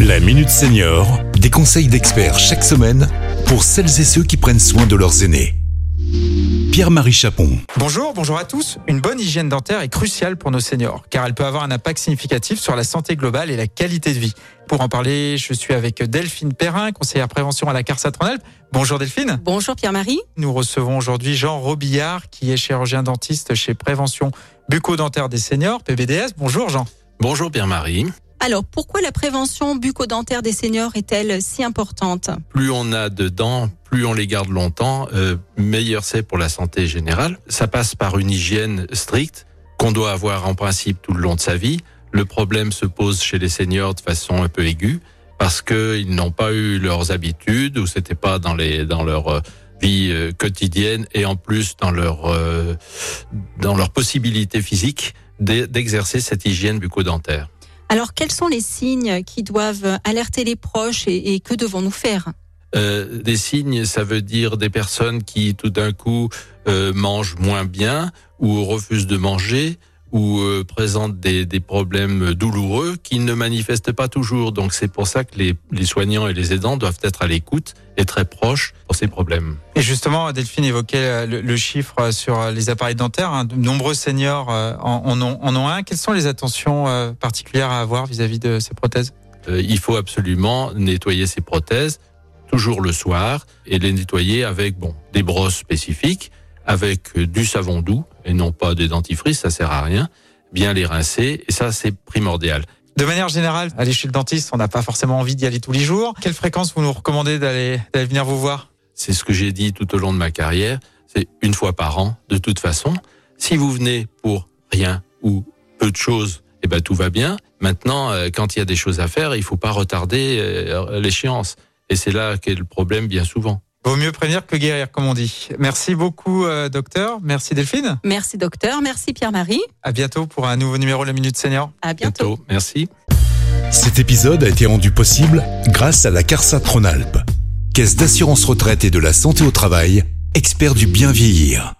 La Minute Senior, des conseils d'experts chaque semaine pour celles et ceux qui prennent soin de leurs aînés. Pierre-Marie Chapon. Bonjour, bonjour à tous. Une bonne hygiène dentaire est cruciale pour nos seniors, car elle peut avoir un impact significatif sur la santé globale et la qualité de vie. Pour en parler, je suis avec Delphine Perrin, conseillère prévention à la CARSAT Rhône-Alpes. Bonjour Delphine. Bonjour Pierre-Marie. Nous recevons aujourd'hui Jean Robillard, qui est chirurgien dentiste chez Prévention Bucco-Dentaire des Seniors, PBDS. Bonjour Jean. Bonjour Pierre-Marie. Alors, pourquoi la prévention bucco-dentaire des seniors est-elle si importante? Plus on a de dents, plus on les garde longtemps, euh, meilleur c'est pour la santé générale. Ça passe par une hygiène stricte qu'on doit avoir en principe tout le long de sa vie. Le problème se pose chez les seniors de façon un peu aiguë parce qu'ils n'ont pas eu leurs habitudes ou c'était pas dans les dans leur euh, vie euh, quotidienne et en plus dans leur dans leur possibilité physique d'exercer cette hygiène bucco-dentaire. Alors, quels sont les signes qui doivent alerter les proches et, que devons-nous faire euh, des signes, ça veut dire des personnes qui tout d'un coup euh, mangent moins bien ou refusent de manger ou euh, présentent des, des, problèmes douloureux qui ne manifestent pas toujours. Donc c'est pour ça que les, les, soignants et les aidants doivent être à l'écoute et très proches pour ces problèmes. Et justement, Delphine évoquait euh, le, le chiffre sur les appareils dentaires. Hein. De nombreux seniors euh, en, ont un. Quelles sont les attentions particulières à avoir vis-à-vis -vis de ces prothèses? Il faut absolument nettoyer ces prothèses toujours le soir et les nettoyer avec bon des brosses spécifiques avec du savon doux et non pas des dentifrices, ça sert à rien. Bien les rincer et ça c'est primordial. De manière générale, aller chez le dentiste, on n'a pas forcément envie d'y aller tous les jours. Quelle fréquence vous nous recommandez d'aller venir vous voir? C'est ce que j'ai dit tout au long de ma carrière. C'est une fois par an, de toute façon. Si vous venez pour rien ou peu de choses, eh ben tout va bien. Maintenant, euh, quand il y a des choses à faire, il faut pas retarder euh, l'échéance. Et c'est là qu'est le problème bien souvent. Vaut mieux prévenir que guérir, comme on dit. Merci beaucoup, euh, docteur. Merci Delphine. Merci docteur. Merci Pierre-Marie. À bientôt pour un nouveau numéro de la Minute Senior. À bientôt. bientôt. Merci. Cet épisode a été rendu possible grâce à la CARSAT Rhône-Alpes, Caisse d'assurance retraite et de la santé au travail, expert du bien vieillir.